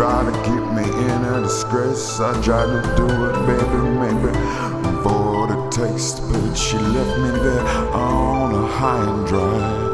try to keep me in a disgrace. I tried to do it, baby, maybe for the taste, but she left me there on a high and dry.